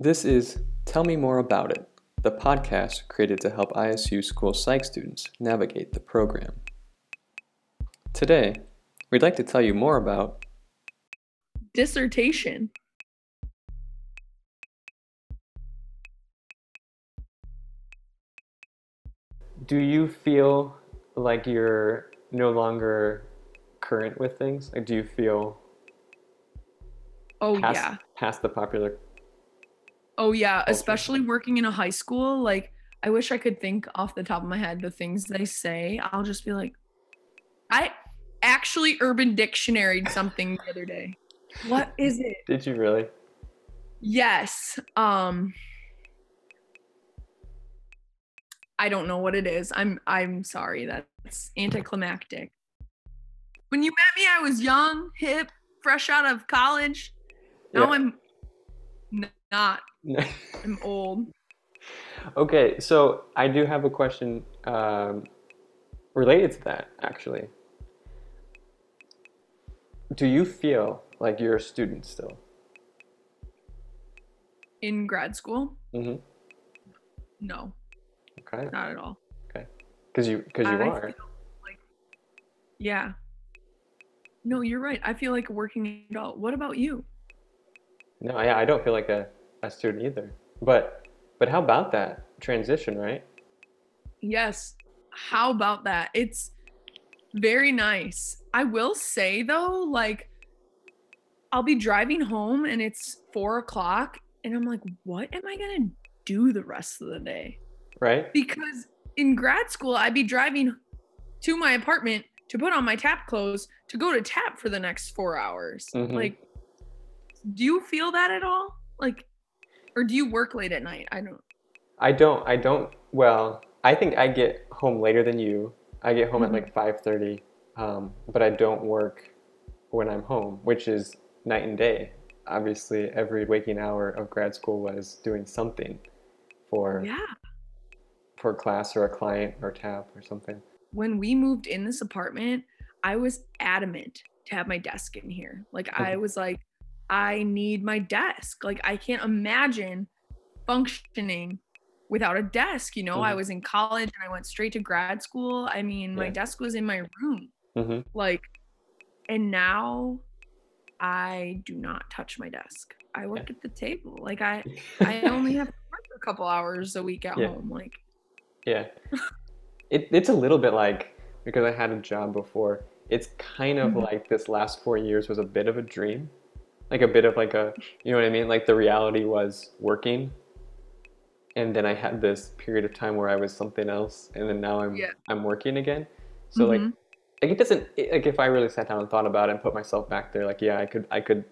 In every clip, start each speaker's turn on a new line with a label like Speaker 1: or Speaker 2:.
Speaker 1: This is Tell Me More About It, the podcast created to help ISU school psych students navigate the program. Today, we'd like to tell you more about
Speaker 2: dissertation.
Speaker 1: Do you feel like you're no longer current with things? Like, do you feel
Speaker 2: Oh
Speaker 1: past,
Speaker 2: yeah.
Speaker 1: past the popular?
Speaker 2: Oh yeah,
Speaker 1: culture?
Speaker 2: especially working in a high school, like I wish I could think off the top of my head the things they say. I'll just be like I actually urban dictionaried something the other day. What is it?
Speaker 1: Did you really?
Speaker 2: Yes. Um I don't know what it is. I'm I'm sorry. That's anticlimactic. When you met me, I was young, hip, fresh out of college. Now
Speaker 1: Yeah.
Speaker 2: I'm n- not. I'm old.
Speaker 1: okay, so I do have a question um, related to that, actually. Do you feel like you're a student still?
Speaker 2: In grad school?
Speaker 1: Mm-hmm.
Speaker 2: No,
Speaker 1: Okay,
Speaker 2: not at all. Okay.
Speaker 1: Because you because you
Speaker 2: I
Speaker 1: are.
Speaker 2: like yeah. No, you're right. I feel like a working adult. What about you?
Speaker 1: No, yeah, I don't feel like a, a student either. But but how about that transition, right?
Speaker 2: Yes. How about that? It's very nice. I will say though, like, I'll be driving home and it's four o'clock, and I'm like, what am I gonna do the rest of the day?
Speaker 1: Right?
Speaker 2: Because in grad school, I'd be driving to my apartment to put on my tap clothes to go to tap for the next four hours.
Speaker 1: Mhm.
Speaker 2: Like, do you feel that at all? Like, or do you work late at night? I don't.
Speaker 1: I don't. I don't. Well, I think I get home later than you. I get home
Speaker 2: Mhm.
Speaker 1: at like five thirty, um, but I don't work when I'm home, which is night and day. Obviously, every waking hour of grad school was doing something for
Speaker 2: Yeah.
Speaker 1: for class or a client or tap or something.
Speaker 2: When we moved in this apartment, I was adamant to have my desk in here. Like I was like, I need my desk. Like I can't imagine functioning without a desk. You know, I
Speaker 1: Mhm.
Speaker 2: was in college and I went straight to grad school. I mean, my desk was in my room.
Speaker 1: hmm
Speaker 2: Like, and now I do not touch my desk. I work at the table. Like I, I only have to work a couple hours a week at
Speaker 1: Yeah.
Speaker 2: home. Like,
Speaker 1: Yeah. It, it's a little bit like because I had a job before. It's kind of
Speaker 2: Mhm.
Speaker 1: like this last four years was a bit of a dream, like a bit of like a you know what I mean. Like the reality was working, and then I had this period of time where I was something else, and then now I'm
Speaker 2: Yeah.
Speaker 1: I'm working again. So like
Speaker 2: Mhm.
Speaker 1: like it doesn't it- like if I really sat down and thought about it and put myself back there, like yeah, I could I could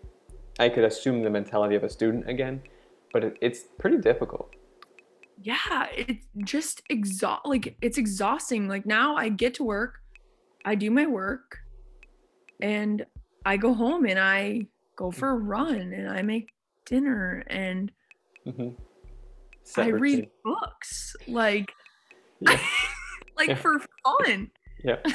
Speaker 1: I could assume the mentality of a student again, but it, it's pretty difficult.
Speaker 2: Yeah it's just exhaust like it's exhausting like now i get to work i do my work and i go home and i go for a run and i make dinner and
Speaker 1: hmm
Speaker 2: i read books like
Speaker 1: Yeah.
Speaker 2: like
Speaker 1: Yeah.
Speaker 2: for fun
Speaker 1: Yeah.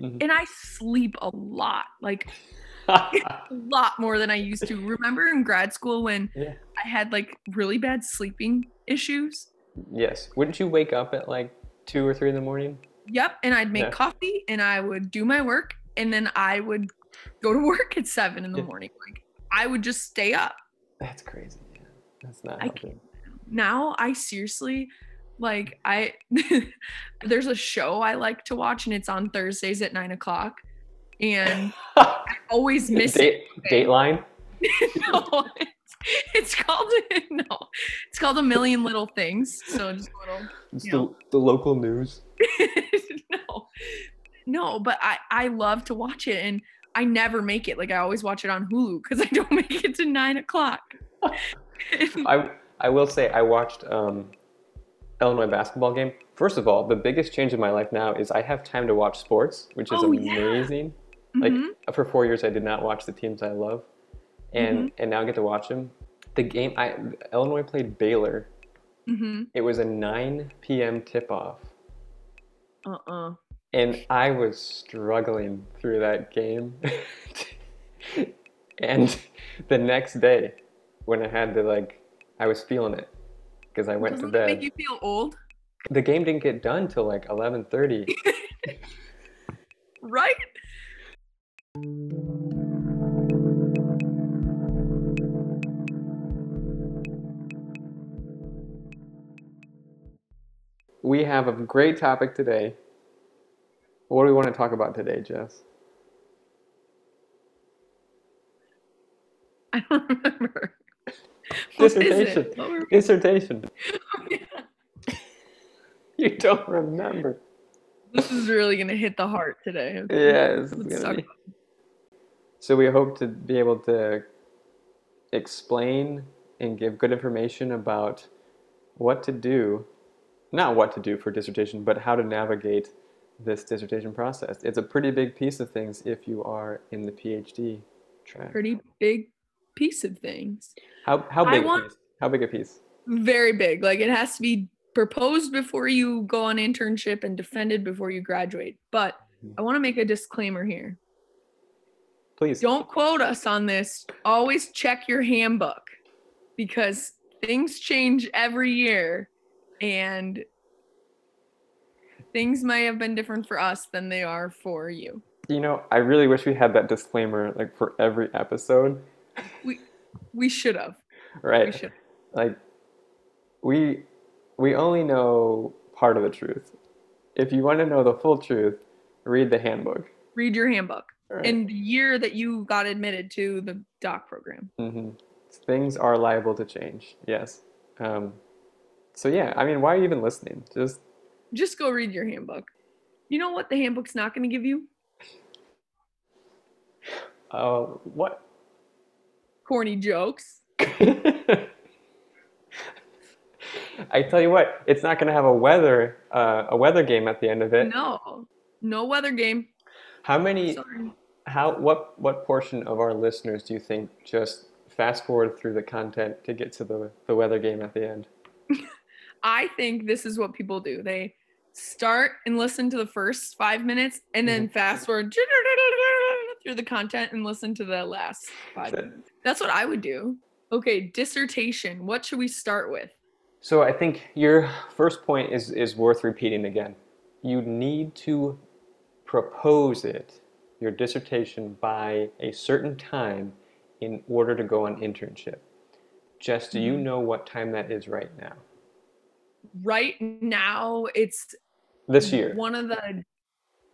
Speaker 1: Mhm.
Speaker 2: and i sleep a lot like a lot more than i used to remember in grad school when
Speaker 1: Yeah.
Speaker 2: i had like really bad sleeping issues
Speaker 1: yes. Wouldn't you wake up at like two or three in the morning?
Speaker 2: Yep. And I'd make
Speaker 1: Yeah.
Speaker 2: coffee and I would do my work and then I would go to work at seven in the
Speaker 1: Yeah.
Speaker 2: morning. Like I would just stay up.
Speaker 1: That's crazy. Yeah. That's not
Speaker 2: I
Speaker 1: helping.
Speaker 2: Now I seriously like I there's a show I like to watch and it's on Thursdays at nine o'clock. And I always miss
Speaker 1: Date, Dateline.
Speaker 2: no, it's, called no. It's called a million little things. So just little
Speaker 1: It's the,
Speaker 2: know.
Speaker 1: the local news.
Speaker 2: no no but i i love to watch it and i never make it like i always watch it on hulu because i don't make it to nine o'clock
Speaker 1: I I will say I watched um, Illinois basketball game. First of all, the biggest change in my life now is I have time to watch sports, which is
Speaker 2: Oh, yeah.
Speaker 1: amazing. Like
Speaker 2: Mhm.
Speaker 1: for four years, I did not watch the teams I love, and
Speaker 2: Mm-hmm.
Speaker 1: and now I get to watch them. The game I Illinois played Baylor.
Speaker 2: Mhm.
Speaker 1: It was a 9 p.m. tip off.
Speaker 2: uh-uh
Speaker 1: and I was struggling through that game. and the next day, when I had to like, I was feeling it because I went
Speaker 2: Doesn't
Speaker 1: to bed.
Speaker 2: make you feel old?
Speaker 1: The game didn't get done till like eleven thirty.
Speaker 2: Right?
Speaker 1: We have a great topic today. What do we want to talk about today, Jess?
Speaker 2: I don't remember. Is it?
Speaker 1: Dissertation.
Speaker 2: What were we-
Speaker 1: Dissertation.
Speaker 2: Oh, yeah.
Speaker 1: You don't remember.
Speaker 2: This is really gonna hit the heart today.
Speaker 1: Yes.
Speaker 2: Talk
Speaker 1: So we hope to be able to explain and give good information about what to do, not what to do for dissertation, but how to navigate this dissertation process. It's a pretty big piece of things if you are in the PhD track.
Speaker 2: Pretty big piece of things.
Speaker 1: How how big
Speaker 2: want-
Speaker 1: a piece? How big a piece?
Speaker 2: Very big. Like it has to be proposed before you go on internship and defended before you graduate. But
Speaker 1: Mhm.
Speaker 2: I want to make a disclaimer here.
Speaker 1: Please.
Speaker 2: Don't quote us on this. Always check your handbook because things change every year and things may have been different for us than they are for you.
Speaker 1: You know, I really wish we had that disclaimer like for every episode,
Speaker 2: We we should have.
Speaker 1: Right.
Speaker 2: We should.
Speaker 1: Like we we only know part of the truth. If you want to know the full truth, read the handbook.
Speaker 2: Read your handbook.
Speaker 1: Right?
Speaker 2: And the year that you got admitted to the doc program.
Speaker 1: hmm Things are liable to change. Yes. Um, so yeah, I mean, why are you even listening? Just
Speaker 2: Just go read your handbook. You know what the handbook's not going to give you?
Speaker 1: uh, what?
Speaker 2: Corny jokes.
Speaker 1: I tell you what, it's not going to have a weather uh, a weather game at the end of it.
Speaker 2: No. No weather game.
Speaker 1: How many?
Speaker 2: Sorry.
Speaker 1: How what what portion of our listeners do you think just fast forward through the content to get to the the weather game at the end?
Speaker 2: I think this is what people do. They start and listen to the first five minutes and then fast forward through the content and listen to the last five minutes. That's what I would do. Okay, dissertation. What should we start with?
Speaker 1: So I think your first point is is worth repeating again. You need to propose it, your dissertation, by a certain time in order to go on internship. Jess, do you
Speaker 2: Mhm.
Speaker 1: know what time that is right now?
Speaker 2: Right now, it's
Speaker 1: This year,
Speaker 2: one of the,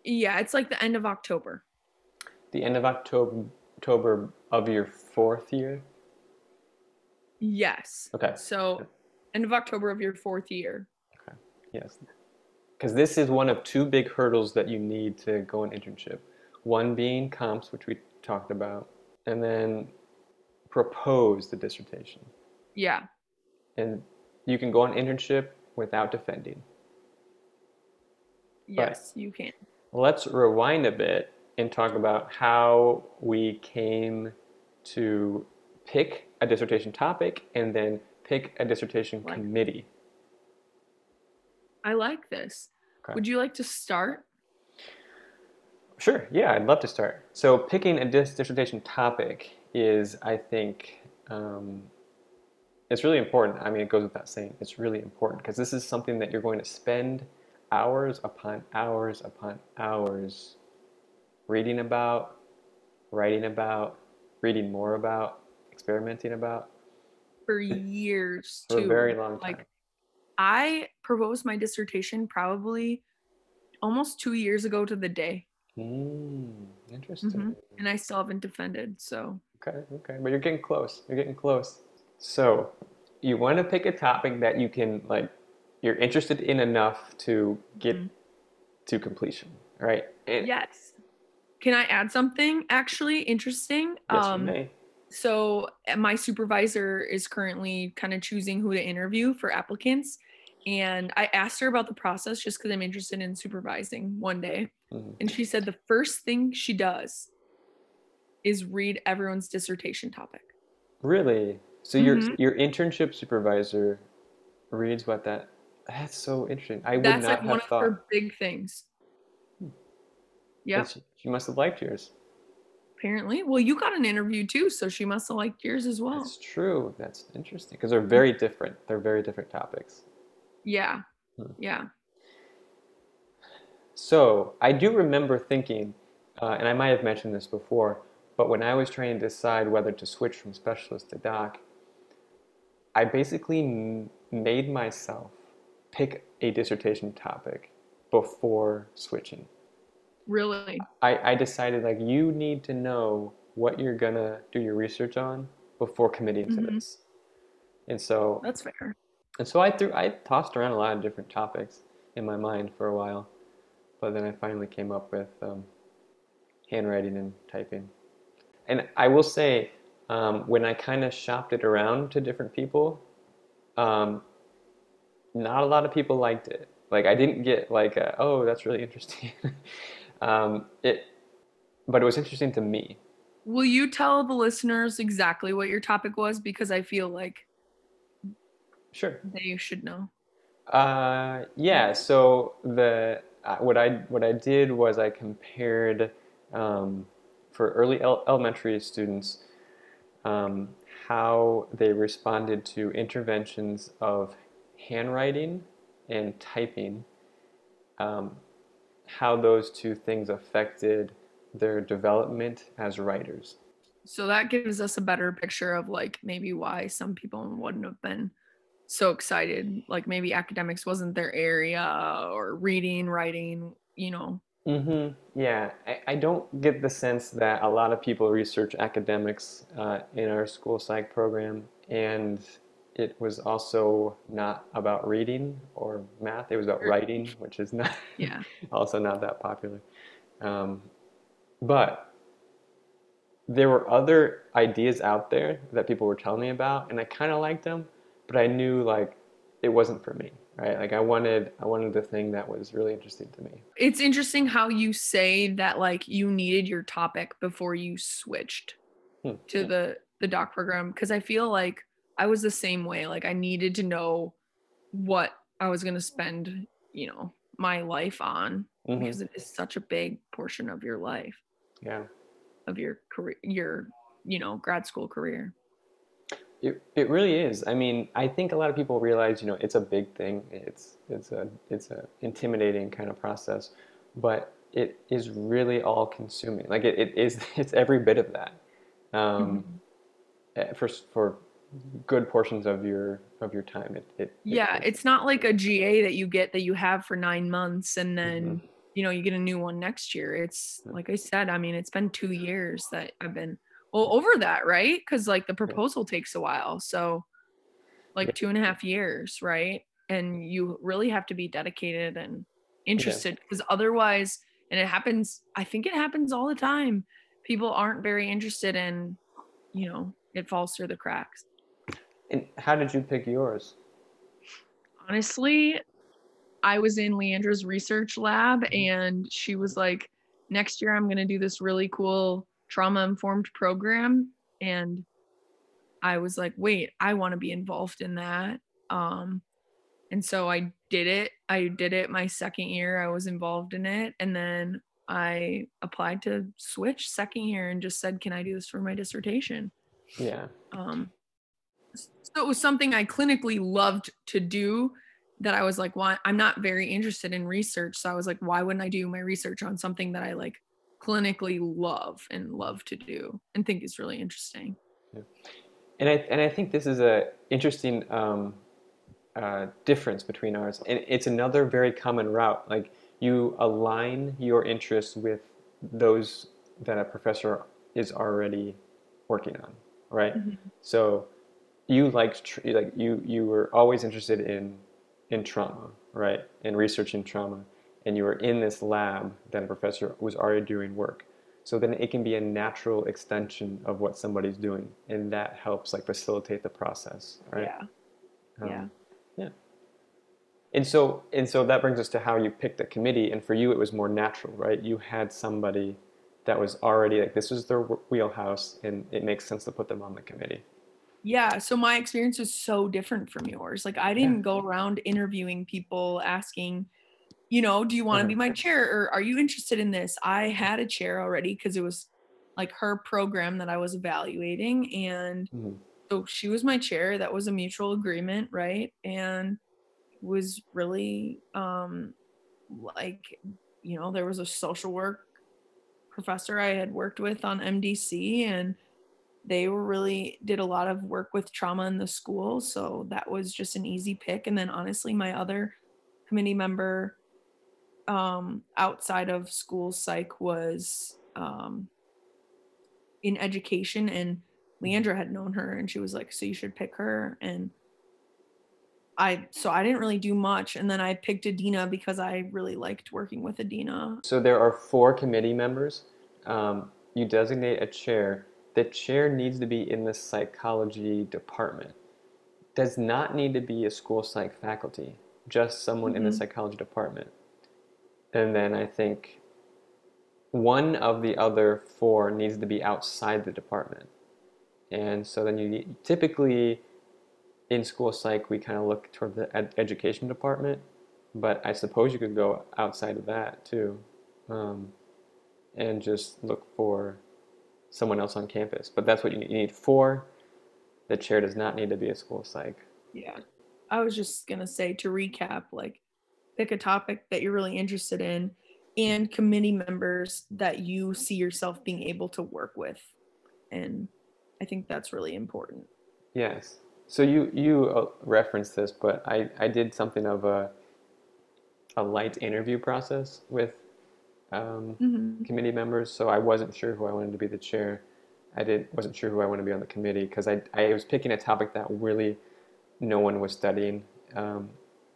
Speaker 2: yeah, it's like the end of October.
Speaker 1: the end of October, October of your fourth year.
Speaker 2: Yes.
Speaker 1: Okay.
Speaker 2: So, end of October of your fourth year. Okay.
Speaker 1: Yes. Because this is one of two big hurdles that you need to go on internship. One being comps, which we talked about, and then propose the dissertation.
Speaker 2: Yeah.
Speaker 1: And you can go on internship without defending.
Speaker 2: Yes, you can.
Speaker 1: Let's rewind a bit and talk about how we came to pick a dissertation topic and then pick a dissertation
Speaker 2: Like-
Speaker 1: committee.
Speaker 2: I like this.
Speaker 1: Okay.
Speaker 2: Would you like to start?
Speaker 1: Sure, yeah, I'd love to start. So, picking a dis- dissertation topic is, I think, um, it's really important. I mean, it goes without saying, it's really important because this is something that you're going to spend hours upon hours upon hours reading about, writing about, reading more about, experimenting about
Speaker 2: For years,
Speaker 1: for
Speaker 2: too.
Speaker 1: a very long time.
Speaker 2: Like, I proposed my dissertation probably almost two years ago to the day,
Speaker 1: Mm, interesting.
Speaker 2: Mhm. and I still haven't defended. So,
Speaker 1: Okay, okay, but you're getting close. You're getting close. So, you want to pick a topic that you can like you're interested in enough to get
Speaker 2: Mhm.
Speaker 1: to completion, right? And,
Speaker 2: yes. Can I add something actually interesting?
Speaker 1: Yes,
Speaker 2: um,
Speaker 1: you may.
Speaker 2: so uh, my supervisor is currently kind of choosing who to interview for applicants and i asked her about the process just because i'm interested in supervising one day
Speaker 1: Mhm.
Speaker 2: and she said the first thing she does is read everyone's dissertation topic
Speaker 1: Really? So your
Speaker 2: Mhm.
Speaker 1: your internship supervisor reads what that. That's so interesting. I would
Speaker 2: that's
Speaker 1: not
Speaker 2: like
Speaker 1: have
Speaker 2: one of
Speaker 1: thought.
Speaker 2: her big things Yeah.
Speaker 1: She, she must have liked yours.
Speaker 2: Apparently. Well, you got an interview too, so she must have liked yours as well.
Speaker 1: That's true. That's interesting because they're very different. They're very different topics.
Speaker 2: Yeah.
Speaker 1: Hmm.
Speaker 2: Yeah.
Speaker 1: So I do remember thinking, uh, and I might have mentioned this before, but when I was trying to decide whether to switch from specialist to doc, I basically m- made myself pick a dissertation topic before switching.
Speaker 2: Really.
Speaker 1: I, I decided like you need to know what you're gonna do your research on before committing to
Speaker 2: Mhm.
Speaker 1: this. And so
Speaker 2: That's fair.
Speaker 1: and so I threw I tossed around a lot of different topics in my mind for a while, but then I finally came up with um, handwriting and typing. And I will say, um, when I kind of shopped it around to different people, um, not a lot of people liked it. Like I didn't get like, a, oh, that's really interesting. um, it, but it was interesting to me.
Speaker 2: Will you tell the listeners exactly what your topic was? Because I feel like
Speaker 1: Sure.
Speaker 2: they should know.
Speaker 1: Uh, yeah. So the uh, what I what I did was I compared um, for early el- elementary students um, how they responded to interventions of handwriting and typing, um, how those two things affected their development as writers.
Speaker 2: So that gives us a better picture of like maybe why some people wouldn't have been so excited. Like maybe academics wasn't their area or reading, writing, you know.
Speaker 1: Mm-hmm. Yeah, I, I don't get the sense that a lot of people research academics uh, in our school psych program, and it was also not about reading or math. It was about
Speaker 2: Sure.
Speaker 1: writing, which is not
Speaker 2: Yeah.
Speaker 1: also not that popular. Um, but there were other ideas out there that people were telling me about, and I kind of liked them, but I knew like it wasn't for me, right? Like I wanted I wanted the thing that was really interesting to me.
Speaker 2: It's interesting how you say that like you needed your topic before you switched
Speaker 1: Hmm.
Speaker 2: to the the doc program because I feel like I was the same way. Like I needed to know what I was going to spend, you know, my life on
Speaker 1: Mhm.
Speaker 2: because it is such a big portion of your life,
Speaker 1: Yeah.
Speaker 2: of your career, your, you know, grad school career.
Speaker 1: It, it really is. I mean, I think a lot of people realize, you know, it's a big thing. It's it's a it's a intimidating kind of process, but it is really all consuming. Like it, it is it's every bit of that. Um, eh, for for good portions of your of your time. It, it,
Speaker 2: Yeah,
Speaker 1: it-
Speaker 2: it's not like a GA that you get that you have for nine months and then
Speaker 1: Mhm.
Speaker 2: you know you get a new one next year. It's like I said, I mean, it's been two years that I've been well over that, right? Because like the proposal takes a while, so like
Speaker 1: Yeah.
Speaker 2: two and a half years, right? And you really have to be dedicated and interested because otherwise, and it happens. I think it happens all the time. People aren't very interested in, you know, it falls through the cracks.
Speaker 1: And how did you pick yours?
Speaker 2: honestly, I was in Leandra's research lab and she was like, next year I'm going to do this really cool trauma informed program. And I was like, wait, I want to be involved in that. Um, and so I did it. I did it my second year. I was involved in it. And then I applied to switch second year and just said, can I do this for my dissertation?
Speaker 1: Yeah.
Speaker 2: um so it was something i clinically loved to do that i was like why i'm not very interested in research so i was like why wouldn't i do my research on something that i like clinically love and love to do and think is really interesting Yeah.
Speaker 1: And I and I think this is a interesting um, uh, difference between ours, and it's another very common route. Like you align your interests with those that a professor is already working on, right?
Speaker 2: Mhm.
Speaker 1: So you liked tr- like you you were always interested in in trauma, right? In researching trauma, and you were in this lab that a professor was already doing work. So then it can be a natural extension of what somebody's doing, and that helps like facilitate the process, right?
Speaker 2: yeah
Speaker 1: Um,
Speaker 2: yeah.
Speaker 1: yeah. And so and so that brings us to how you picked a committee, and for you it was more natural, right? You had somebody that was already like this was their wheelhouse, and it makes sense to put them on the committee.
Speaker 2: yeah so my experience was so different from yours like i didn't go around interviewing people asking you know, do you want to be my chair or are you interested in this? I had a chair already because it was like her program that I was evaluating. And
Speaker 1: Mhm.
Speaker 2: so she was my chair. That was a mutual agreement, right? And was really um like, you know, there was a social work professor I had worked with on MDC and they were really did a lot of work with trauma in the school. So that was just an easy pick. And then honestly, my other committee member um, outside of school psych was um, in education and leandra had known her and she was like so you should pick her and i so i didn't really do much and then i picked adina because i really liked working with adina
Speaker 1: So there are four committee members. Um, you designate a chair. The chair needs to be in the psychology department. Does not need to be a school psych faculty, just someone in the
Speaker 2: Mhm.
Speaker 1: psychology department. And then I think one of the other four needs to be outside the department. And so then you typically in school psych we kind of look toward the ed- education department, but I suppose you could go outside of that too, um, and just look for someone else on campus. But that's what you need. You need four. The chair does not need to be a school psych.
Speaker 2: yeah i was just going to say to recap like pick a topic that you're really interested in and committee members that you see yourself being able to work with and i think that's really important
Speaker 1: Yes. So you you uh, referenced this, but I, I did something of a a light interview process with um,
Speaker 2: Mhm.
Speaker 1: committee members. So I wasn't sure who I wanted to be the chair. I did wasn't sure who I wanted to be on the committee because I I was picking a topic that really no one was studying um,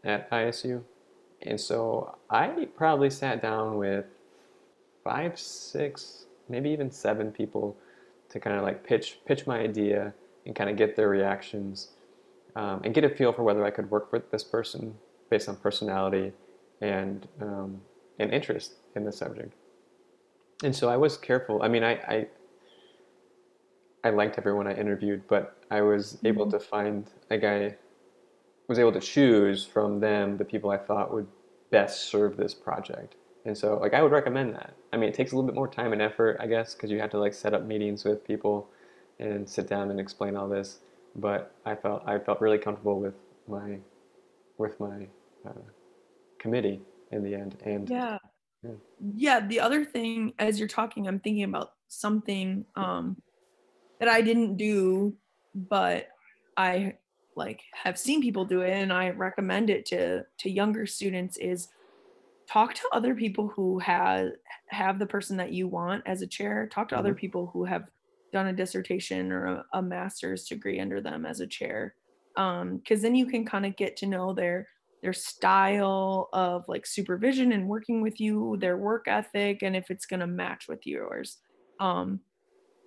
Speaker 1: at ISU, and so I probably sat down with five, six, maybe even seven people to kind of like pitch pitch my idea and kind of get their reactions um, and get a feel for whether I could work with this person based on personality and um, and interest in the subject. And so I was careful. I mean, I I, I liked everyone I interviewed, but I was able
Speaker 2: Mhm.
Speaker 1: to find a guy was able to choose from them the people I thought would best serve this project. And so, like, I would recommend that. I mean, it takes a little bit more time and effort, I guess, because you have to like set up meetings with people and sit down and explain all this. But I felt I felt really comfortable with my with my uh, committee in the end. And
Speaker 2: Yeah.
Speaker 1: Yeah.
Speaker 2: Yeah. The other thing, as you're talking, I'm thinking about something um, that I didn't do, but I like have seen people do it, and I recommend it to to younger students. Is talk to other people who have have the person that you want as a chair. Talk to other
Speaker 1: Mhm.
Speaker 2: people who have done a dissertation or a, a master's degree under them as a chair, because then you can kind of get to know their their style of like supervision and working with you, their work ethic, and if it's going to match with yours. Um,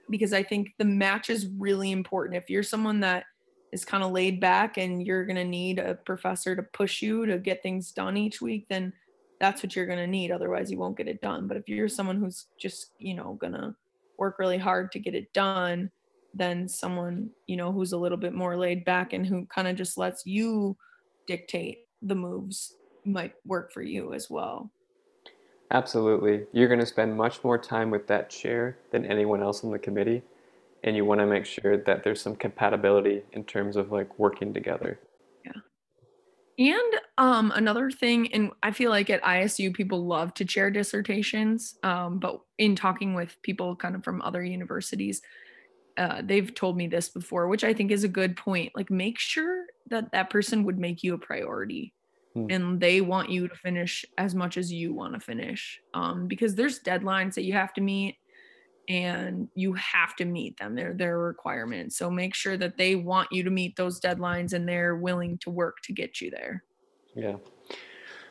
Speaker 2: because I think the match is really important. If you're someone that is kind of laid back and you're going to need a professor to push you to get things done each week, then that's what you're going to need. Otherwise, you won't get it done. But if you're someone who's just, you know, going to work really hard to get it done, then someone, you know, who's a little bit more laid back and who kind of just lets you dictate the moves might work for you as well.
Speaker 1: Absolutely. You're going to spend much more time with that chair than anyone else on the committee. And you want to make sure that there's some compatibility in terms of like working together. Yeah.
Speaker 2: And um, another thing, and I feel like at ISU people love to chair dissertations, um, but in talking with people kind of from other universities, uh, they've told me this before, which I think is a good point. Like, make sure that that person would make you a priority,
Speaker 1: Hmm.
Speaker 2: and they want you to finish as much as you want to finish, um, because there's deadlines that you have to meet, and you have to meet them. They're their requirements. So make sure that they want you to meet those deadlines, and they're willing to work to get you there.
Speaker 1: Yeah.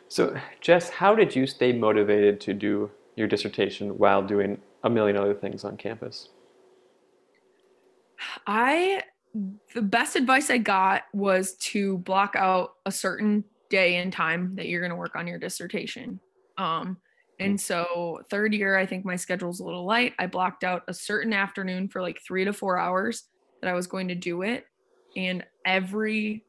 Speaker 1: So, Jess, how did you stay motivated to do your dissertation while doing a million other things on campus?
Speaker 2: I the best advice I got was to block out a certain day and time that you're going to work on your dissertation. Um and so third year I think my schedule's a little light. I blocked out a certain afternoon for like 3 to 4 hours that I was going to do it and every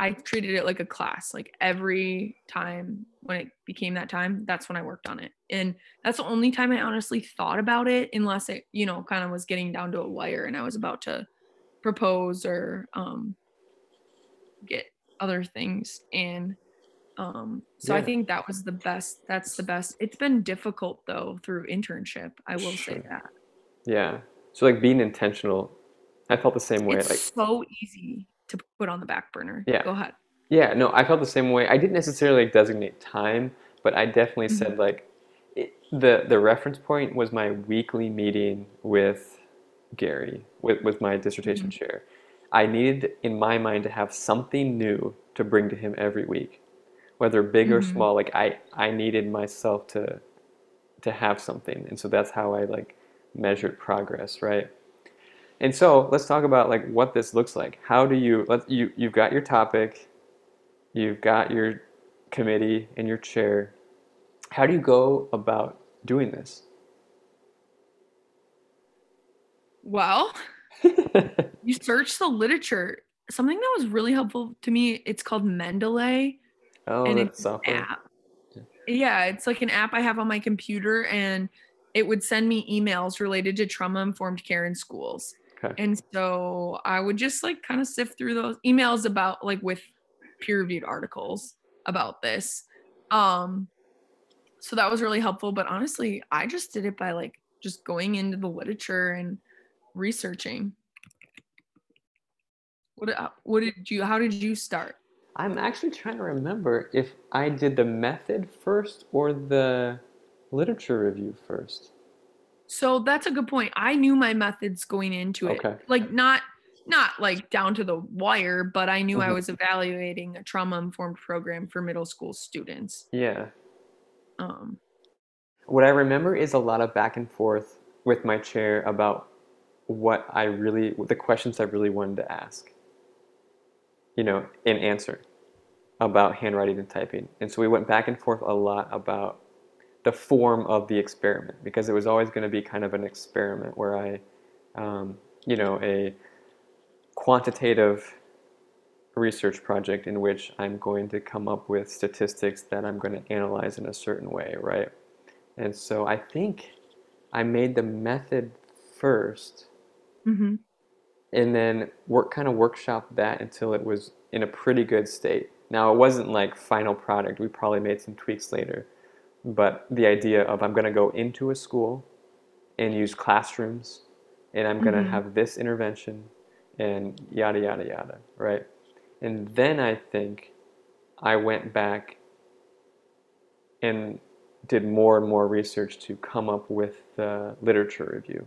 Speaker 2: I treated it like a class. Like every time when it became that time, that's when I worked on it. And that's the only time I honestly thought about it, unless it, you know, kind of was getting down to a wire and I was about to propose or um, get other things. And um, so I think that was the best. That's the best. It's been difficult though through internship. I will say that.
Speaker 1: Yeah. So like being intentional, I felt the same way.
Speaker 2: It's
Speaker 1: Like
Speaker 2: so easy to put on the back burner.
Speaker 1: Yeah.
Speaker 2: Go ahead.
Speaker 1: Yeah, no, I felt the same way. I didn't necessarily like, designate time, but I definitely
Speaker 2: Mhm.
Speaker 1: said like it, the the reference point was my weekly meeting with Gary, with with my dissertation
Speaker 2: Mhm.
Speaker 1: chair. I needed in my mind to have something new to bring to him every week, whether big or
Speaker 2: Mhm.
Speaker 1: small. Like I I needed myself to to have something, and so that's how I like measured progress, right? And so let's talk about like what this looks like. How do you let you you've got your topic, you've got your committee and your chair. How do you go about doing this?
Speaker 2: Well, you search the literature. Something that was really helpful to me, it's called Mendeley.
Speaker 1: Oh,
Speaker 2: and
Speaker 1: that's
Speaker 2: it's an app. Yeah, it's like an app I have on my computer, and it would send me emails related to trauma informed care in schools.
Speaker 1: Okay.
Speaker 2: And so I would just like kind of sift through those emails about like with peer reviewed articles about this. Um, so that was really helpful. But honestly, I just did it by like just going into the literature and researching. What uh, what did you? How did you start?
Speaker 1: I'm actually trying to remember if I did the method first or the literature review first.
Speaker 2: So that's a good point. I knew my methods going into it.
Speaker 1: Okay.
Speaker 2: Like not not like down to the wire, but I knew I
Speaker 1: Mhm.
Speaker 2: was evaluating a trauma informed program for middle school students.
Speaker 1: Yeah.
Speaker 2: Um
Speaker 1: What I remember is a lot of back and forth with my chair about what I really, the questions I really wanted to ask, you know, and answer about handwriting and typing. And so we went back and forth a lot about the form of the experiment because it was always going to be kind of an experiment where I, um, you know, a quantitative research project in which I'm going to come up with statistics that I'm going to analyze in a certain way, right? And so I think I made the method first
Speaker 2: mhm.
Speaker 1: And then work kind of workshop that until it was in a pretty good state. Now it wasn't like final product. We probably made some tweaks later. But the idea of I'm going to go into a school and use classrooms and I'm going to
Speaker 2: Mhm.
Speaker 1: have this intervention and yada yada yada, right? And then I think I went back and did more and more research to come up with the literature review.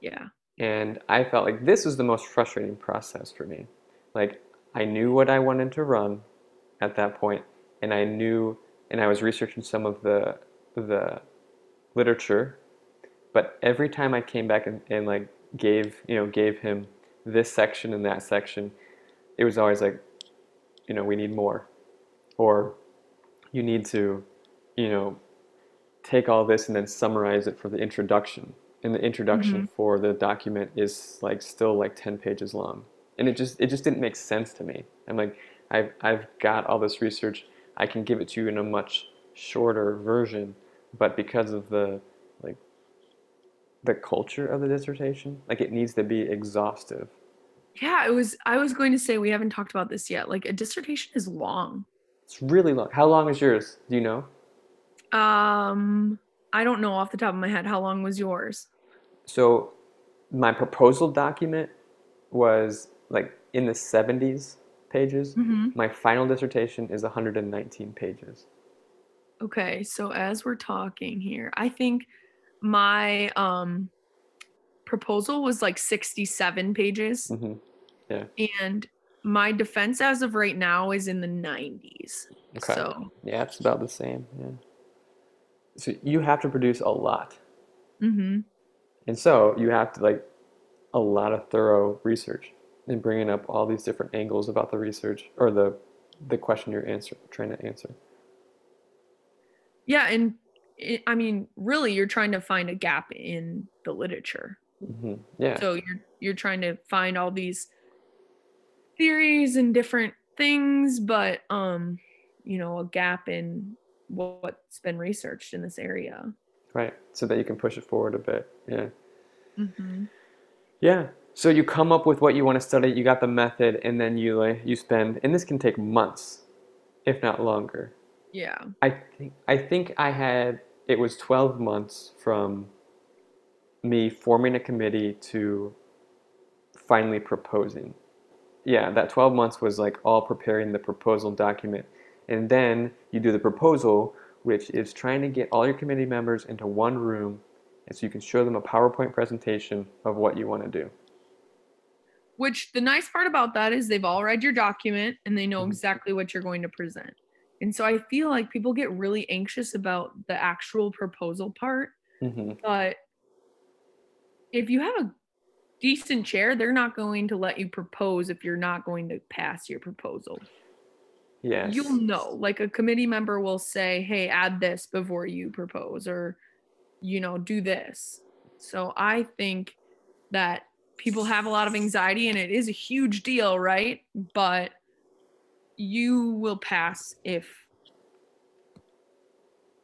Speaker 2: yeah.
Speaker 1: And I felt like this was the most frustrating process for me. Like I knew what I wanted to run at that point, and I knew, and I was researching some of the the literature, but every time I came back and, and like gave you know gave him this section and that section, it was always like, you know, we need more, or you need to, you know, take all this and then summarize it for the introduction and the introduction for the document is like still like 10 pages long. And it just it just didn't make sense to me. I'm like i've i've got all this research. I can give it to you in a much shorter version. But because of the like the culture of the dissertation like it needs to be exhaustive.
Speaker 2: Yeah, it was I was going to say we haven't talked about this yet. Like a dissertation is long.
Speaker 1: it's really long. How long is yours? Do you know?
Speaker 2: Um I don't know off the top of my head how long was yours?
Speaker 1: So my proposal document was like in the 70s pages
Speaker 2: Mhm.
Speaker 1: my final dissertation is 119 pages
Speaker 2: Okay, so as we're talking here, I think my um proposal was like 67 pages
Speaker 1: hmm
Speaker 2: and my defense as of right now is in the 90s.
Speaker 1: Okay.
Speaker 2: So,
Speaker 1: Yeah, it's about the same. Yeah. So you have to produce a lot,
Speaker 2: mhm.
Speaker 1: And so you have to like a lot of thorough research and bringing up all these different angles about the research or the the question you're answer trying to answer.
Speaker 2: Yeah, and it, I mean, really you're trying to find a gap in the literature.
Speaker 1: hmm Yeah.
Speaker 2: So you're you're trying to find all these theories and different things, but um, you know, a gap in what's been researched in this area.
Speaker 1: Right. So that you can push it forward a bit. Yeah.
Speaker 2: Mm-hmm.
Speaker 1: Yeah. So you come up with what you want to study, you got the method, and then you like you spend and this can take months, if not longer.
Speaker 2: Yeah.
Speaker 1: I think I think I had it was 12 months from me forming a committee to finally proposing. Yeah, that 12 months was like all preparing the proposal document. And then you do the proposal, which is trying to get all your committee members into one room and so you can show them a PowerPoint presentation of what you want to do.
Speaker 2: Which the nice part about that is they've all read your document and they know
Speaker 1: Mhm.
Speaker 2: exactly what you're going to present. And so I feel like people get really anxious about the actual proposal part,
Speaker 1: hmm
Speaker 2: but if you have a decent chair, they're not going to let you propose if you're not going to pass your proposal.
Speaker 1: Yes.
Speaker 2: You'll know. Like a committee member will say, "Hey, add this before you propose," or you know, do this. So I think that people have a lot of anxiety and it is a huge deal, right? But you will pass if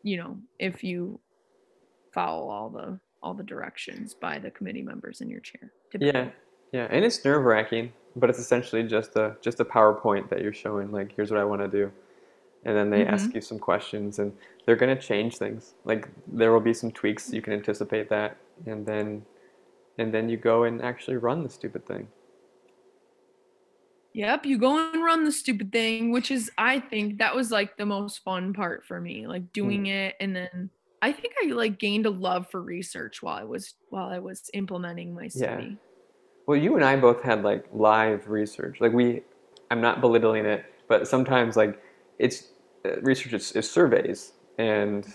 Speaker 2: you know, if you follow all the all the directions by the committee members in your chair.
Speaker 1: Yeah, yeah, and it's nerve wracking, but it's essentially just a just a PowerPoint that you're showing. Like, here's what I want to do, and then they ask mm-hmm. you some questions, and they're gonna change things. Like, there will be some tweaks. You can anticipate that, and then and then you go and actually run the stupid thing.
Speaker 2: Yep, you go and run the stupid thing, which is I think that was like the most fun part for me, like doing mm. it and then I think I like gained a love for research while I was while I was implementing my
Speaker 1: Yeah. Well, you and I both had like live research. Like we, I'm not belittling it, but sometimes like it's uh, research is, is surveys, and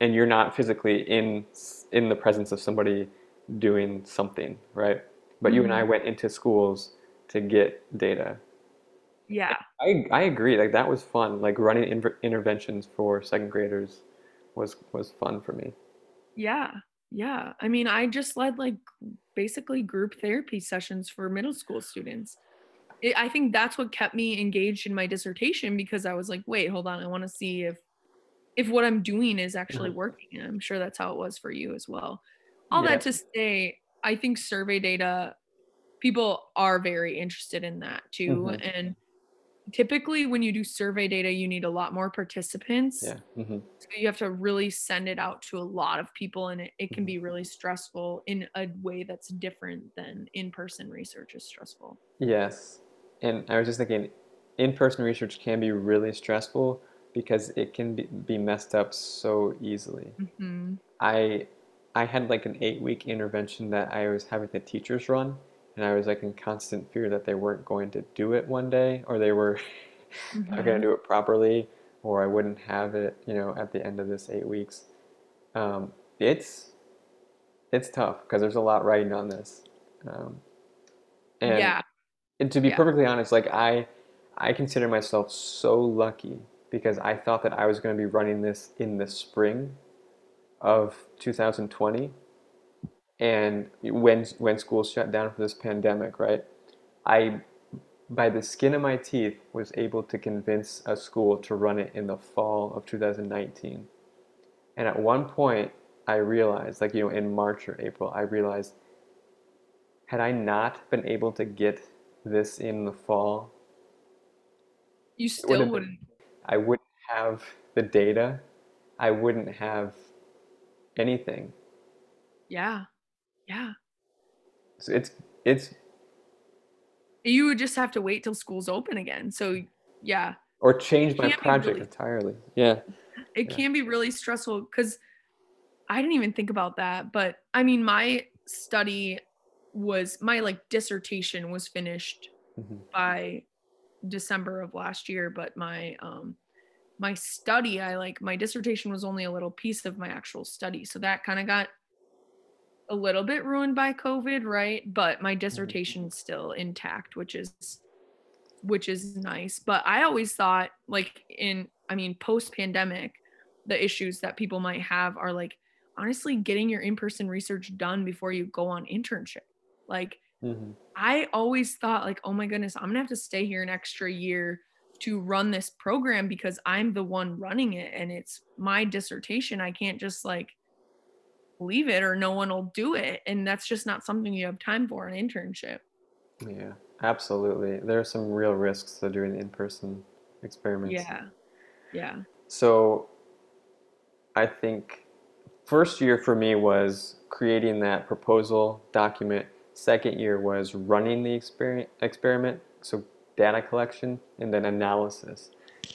Speaker 1: and you're not physically in in the presence of somebody doing something, right? But you and I went into schools to get data.
Speaker 2: Yeah.
Speaker 1: I I agree. Like that was fun. Like running inter- interventions for second graders was was fun for me.
Speaker 2: Yeah. Yeah. I mean, I just led like basically group therapy sessions for middle school students. It, I think that's what kept me engaged in my dissertation because I was like, wait, hold on, I want to see if if what I'm doing is actually
Speaker 1: Mhm.
Speaker 2: working. And I'm sure that's how it was for you as well. All
Speaker 1: Yeah.
Speaker 2: that to say, I think survey data people are very interested in that too
Speaker 1: Mhm.
Speaker 2: and typically when you do survey data you need a lot more participants
Speaker 1: Yeah. hmm
Speaker 2: so you have to really send it out to a lot of people and it, it can be really stressful in a way that's different than in-person research is stressful
Speaker 1: Yes. And I was just thinking, in-person research can be really stressful because it can be, be messed up so easily.
Speaker 2: hmm
Speaker 1: I I had like an eight-week intervention that I was having the teachers run, and I was like in constant fear that they weren't going to do it one day, or they were not going to do it properly, or I wouldn't have it, you know, at the end of this eight weeks. Um, it's it's tough because there's a lot riding on this. Um, and
Speaker 2: yeah
Speaker 1: and to be
Speaker 2: Yeah.
Speaker 1: perfectly honest, like I, I consider myself so lucky because I thought that I was going to be running this in the spring of 2020, and when when schools shut down for this pandemic, right? I, by the skin of my teeth, was able to convince a school to run it in the fall of 2019, and at one point I realized, like you know, in March or April, I realized had I not been able to get this in the fall,
Speaker 2: you still
Speaker 1: been-
Speaker 2: wouldn't
Speaker 1: I wouldn't have the data. I wouldn't have anything.
Speaker 2: yeah yeah
Speaker 1: So it's it's
Speaker 2: you would just have to wait till school's open again so yeah
Speaker 1: or change my project
Speaker 2: really-
Speaker 1: entirely. Yeah.
Speaker 2: it
Speaker 1: Yeah.
Speaker 2: can be really stressful because I didn't even think about that. But I mean, my study was my like dissertation was finished
Speaker 1: Mhm.
Speaker 2: by December of last year, but my um my study, I like my dissertation was only a little piece of my actual study. So that kind of got a little bit ruined by COVID, right? But my dissertation's still intact, which is which is nice. But I always thought like in I mean post pandemic, the issues that people might have are like honestly getting your in-person research done before you go on internship. Like
Speaker 1: Mm-hmm.
Speaker 2: I always thought like, oh my goodness, I'm gonna have to stay here an extra year to run this program because I'm the one running it and it's my dissertation. I can't just like leave it or no one will do it. And that's just not something you have time for an internship.
Speaker 1: Yeah, absolutely. There are some real risks to doing in-person experiments.
Speaker 2: Yeah. Yeah.
Speaker 1: So I think first year for me was creating that proposal document. Second year was running the experiment, experiment, so data collection and then analysis.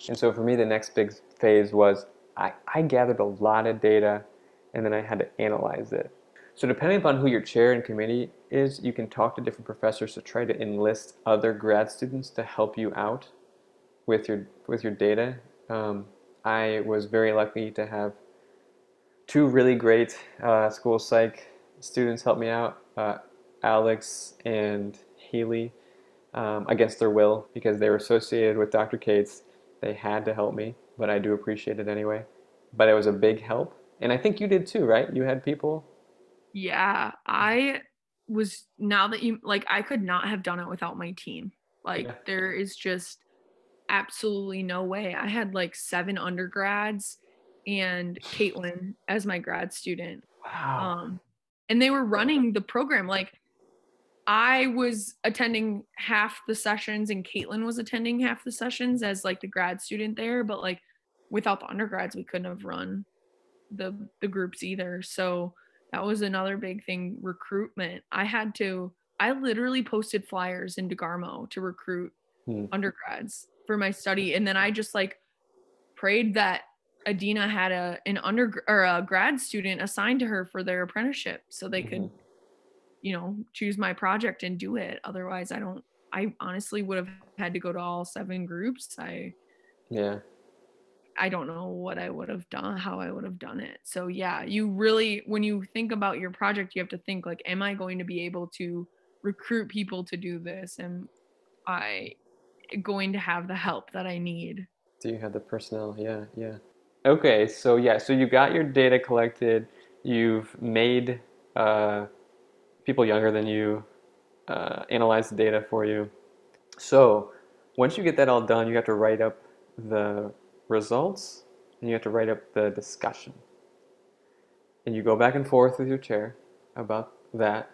Speaker 1: And so for me, the next big phase was I, I gathered a lot of data and then I had to analyze it. So depending upon who your chair and committee is, you can talk to different professors to try to enlist other grad students to help you out with your with your data. Um, I was very lucky to have two really great uh, school psych students help me out, uh, Alex and Haley, um, against their will because they were associated with Dr. Cates. They had to help me, but I do appreciate it anyway. But it was a big help, and I think you did too, right? You had people
Speaker 2: yeah, I was now that you like I could not have done it without my team. Like
Speaker 1: Yeah.
Speaker 2: there is just absolutely no way. I had like seven undergrads and Caitlin as my grad student.
Speaker 1: wow.
Speaker 2: Um and they were running the program. Like I was attending half the sessions and Caitlin was attending half the sessions as like the grad student there, but like without the undergrads we couldn't have run the the groups either. So that was another big thing recruitment. I had to I literally posted flyers in DeGarmo to recruit
Speaker 1: Hmm.
Speaker 2: undergrads for my study and then I just like prayed that Adina had a an under or a grad student assigned to her for their apprenticeship so they could
Speaker 1: Mhm.
Speaker 2: you know choose my project and do it otherwise I don't I honestly would have had to go to all seven groups I
Speaker 1: yeah.
Speaker 2: I don't know what I would have done, how I would have done it. So yeah, you really when you think about your project, you have to think like, am I going to be able to recruit people to do this? Am I going to have the help that I need?
Speaker 1: Do you have the personnel? Yeah, yeah. Okay, so yeah, so you got your data collected. You've made uh, people younger than you uh, analyze the data for you. So once you get that all done, you have to write up the results and you have to write up the discussion. And you go back and forth with your chair about that.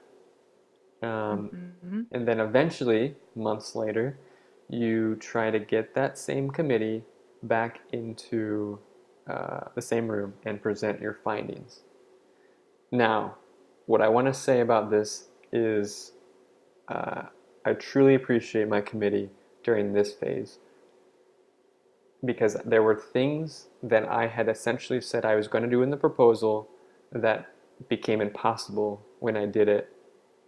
Speaker 1: Um,
Speaker 2: Mhm.
Speaker 1: and then eventually, months later, you try to get that same committee back into uh, the same room and present your findings. Now, what I want to say about this is uh, I truly appreciate my committee during this phase because there were things that I had essentially said I was going to do in the proposal that became impossible when I did it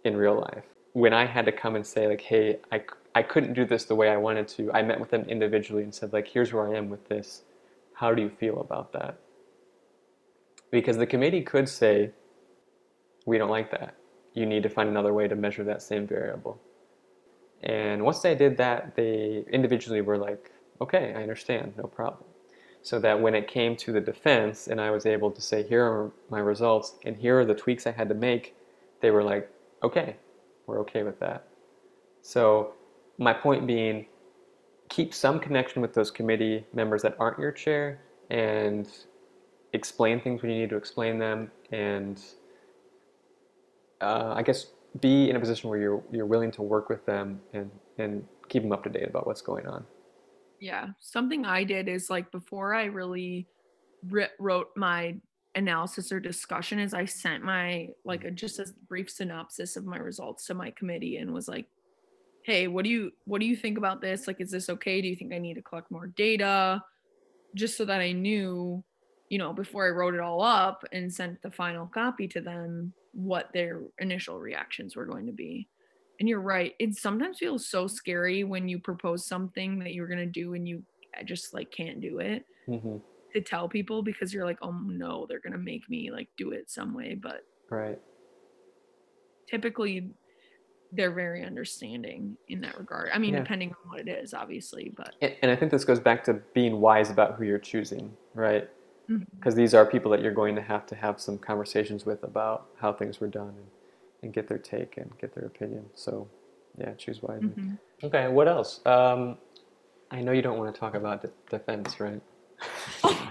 Speaker 1: in real life. When I had to come and say like, "Hey, I, I couldn't do this the way I wanted to," I met with them individually and said like, "Here's where I am with this. How do you feel about that?" Because the committee could say, "We don't like that. You need to find another way to measure that same variable." And once they did that, they individually were like, "Okay, I understand. No problem." So that when it came to the defense and I was able to say, "Here are my results and here are the tweaks I had to make," they were like, "Okay, we're okay with that." So my point being, keep some connection with those committee members that aren't your chair and explain things when you need to explain them and uh, I guess be in a position where you're you're willing to work with them and and keep them up to date about what's going on.
Speaker 2: Yeah. Something I did is like before I really wrote my analysis or discussion is I sent my like a just a brief synopsis of my results to my committee and was like, "Hey, what do you what do you think about this? Like is this okay? Do you think I need to collect more data?" Just so that I knew, you know, before I wrote it all up and sent the final copy to them what their initial reactions were going to be. And you're right. It sometimes feels so scary when you propose something that you're gonna do and you just like can't do it
Speaker 1: hmm
Speaker 2: to tell people because you're like, oh no, they're gonna make me like do it some way. But
Speaker 1: Right.
Speaker 2: typically they're very understanding in that regard. I mean,
Speaker 1: Yeah.
Speaker 2: depending on what it is, obviously, but
Speaker 1: And, and I think this goes back to being wise about who you're choosing, right?
Speaker 2: Mhm.
Speaker 1: Because these are people that you're going to have to have some conversations with about how things were done and, and get their take and get their opinion. So, yeah, choose wisely.
Speaker 2: Mhm.
Speaker 1: Okay, what else? Um, I know you don't want to talk about de- defense, right?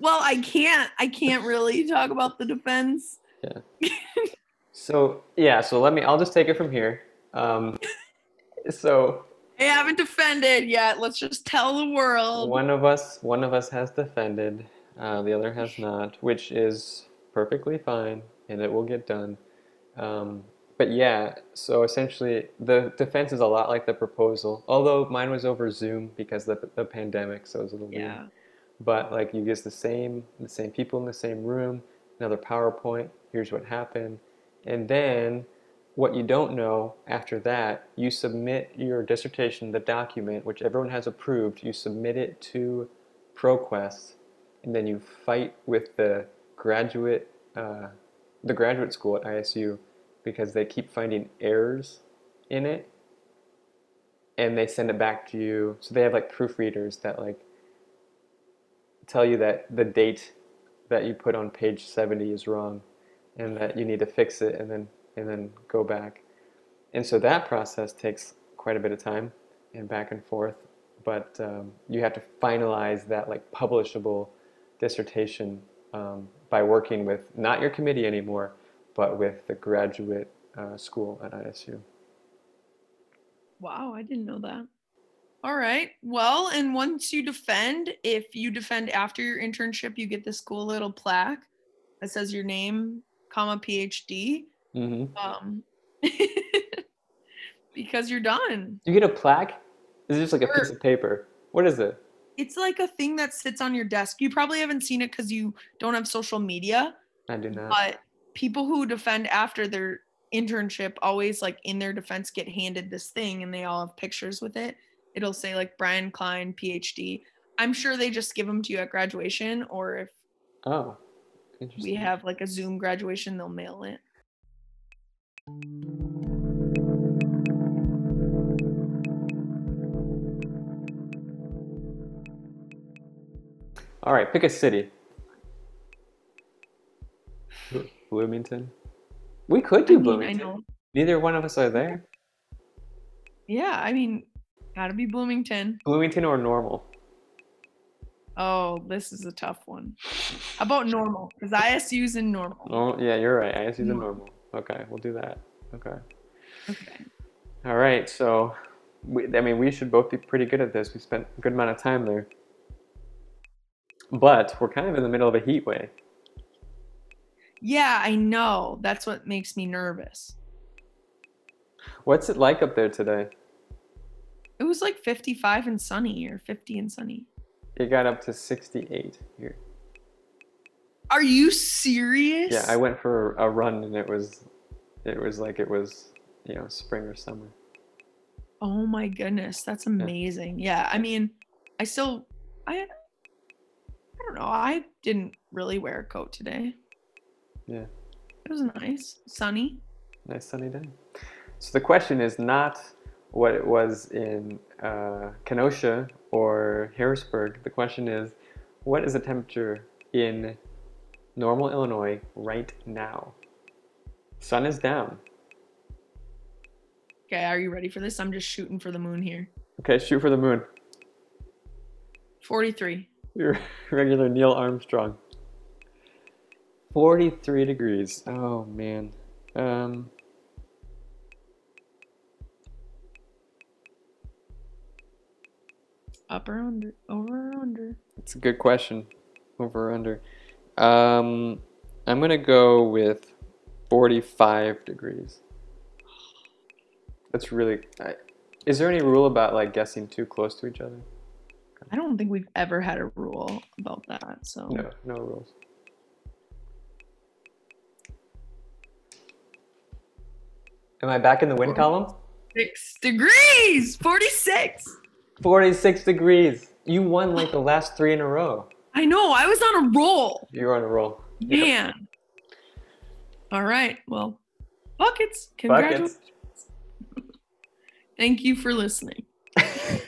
Speaker 2: Well, I can't. I can't really talk about the defense. Yeah.
Speaker 1: so yeah, so let me. I'll just take it from here. Um, so
Speaker 2: I haven't defended yet. Let's just tell the world.
Speaker 1: one of us, one of us has defended, uh, the other has not, which is perfectly fine, and it will get done. Um, but yeah, so essentially, the defense is a lot like the proposal. Although mine was over Zoom because of the, the pandemic, so it was a little weird.
Speaker 2: Yeah.
Speaker 1: but like you use the same the same people in the same room another powerpoint here's what happened and then what you don't know after that you submit your dissertation the document which everyone has approved you submit it to proquest and then you fight with the graduate uh, the graduate school at isu because they keep finding errors in it and they send it back to you. So they have like proofreaders that like tell you that the date that you put on page 70 is wrong and that you need to fix it and then and then go back. And so that process takes quite a bit of time and back and forth but um, you have to finalize that like publishable dissertation um, by working with not your committee anymore but with the graduate uh, school at isu
Speaker 2: Wow, I didn't know that. All right. Well, and once you defend, if you defend after your internship, you get this cool little plaque that says your name, comma PhD.
Speaker 1: hmm
Speaker 2: Um, because you're done.
Speaker 1: you get a plaque is it just like a piece of paper what is it
Speaker 2: It's like a thing that sits on your desk. You probably haven't seen it because you don't have social media,
Speaker 1: i do not
Speaker 2: but people who defend after their internship always like in their defense get handed this thing and they all have pictures with it. It'll say like Brian Klein, PhD. I'm sure they just give them to you at graduation, or if
Speaker 1: oh
Speaker 2: we have like a Zoom graduation, they'll mail it.
Speaker 1: All right, pick a city. Bloomington. We could do
Speaker 2: I mean, I
Speaker 1: Bloomington.
Speaker 2: know.
Speaker 1: Neither one of us are there.
Speaker 2: Yeah, I mean, gotta be Bloomington.
Speaker 1: Bloomington or normal.
Speaker 2: Oh, this is a tough one. How about normal? Because ISU's in normal.
Speaker 1: Oh, yeah, you're right. ISU's guess he's a
Speaker 2: No.
Speaker 1: normal. Okay, we'll do that. Okay.
Speaker 2: Okay.
Speaker 1: All right. So, we, I mean, we should both be pretty good at this. We spent a good amount of time there. But we're kind of in the middle of a heat wave.
Speaker 2: Yeah, I know. That's what makes me nervous.
Speaker 1: What's it like up there today?
Speaker 2: It was like 55 and sunny or 50 and sunny.
Speaker 1: It got up to 68 here.
Speaker 2: Are you serious?
Speaker 1: Yeah, I went for a run and it was, it was like it was, you know, spring or summer.
Speaker 2: Oh my goodness, that's amazing. Yeah, I mean, I still I I don't know. I didn't really wear a coat today.
Speaker 1: Yeah.
Speaker 2: It was nice, sunny.
Speaker 1: Nice sunny day. So the question is not what it was in uh, Kenosha or Harrisburg. The question is, what is the temperature in normal Illinois right now? Sun is down.
Speaker 2: Okay, are you ready for this? I'm just shooting for the moon here.
Speaker 1: Okay, shoot for the moon.
Speaker 2: 43.
Speaker 1: Your regular Neil Armstrong. 43 degrees. Oh man. Um,
Speaker 2: Up or under? Over or under?
Speaker 1: It's a good question. Over or under. Um, I'm gonna go with 45 degrees. That's really. I, is there any rule about like guessing too close to each other?
Speaker 2: I don't think we've ever had a rule about that. So
Speaker 1: No, no rules. Am I back in the win column?
Speaker 2: six degrees, 46.
Speaker 1: 46 degrees. You won like the last three in a row.
Speaker 2: I know. I was on a roll.
Speaker 1: You're on a roll. Yep.
Speaker 2: Man. All right. Well, buckets. Congratulations.
Speaker 1: Buckets.
Speaker 2: Thank you for listening.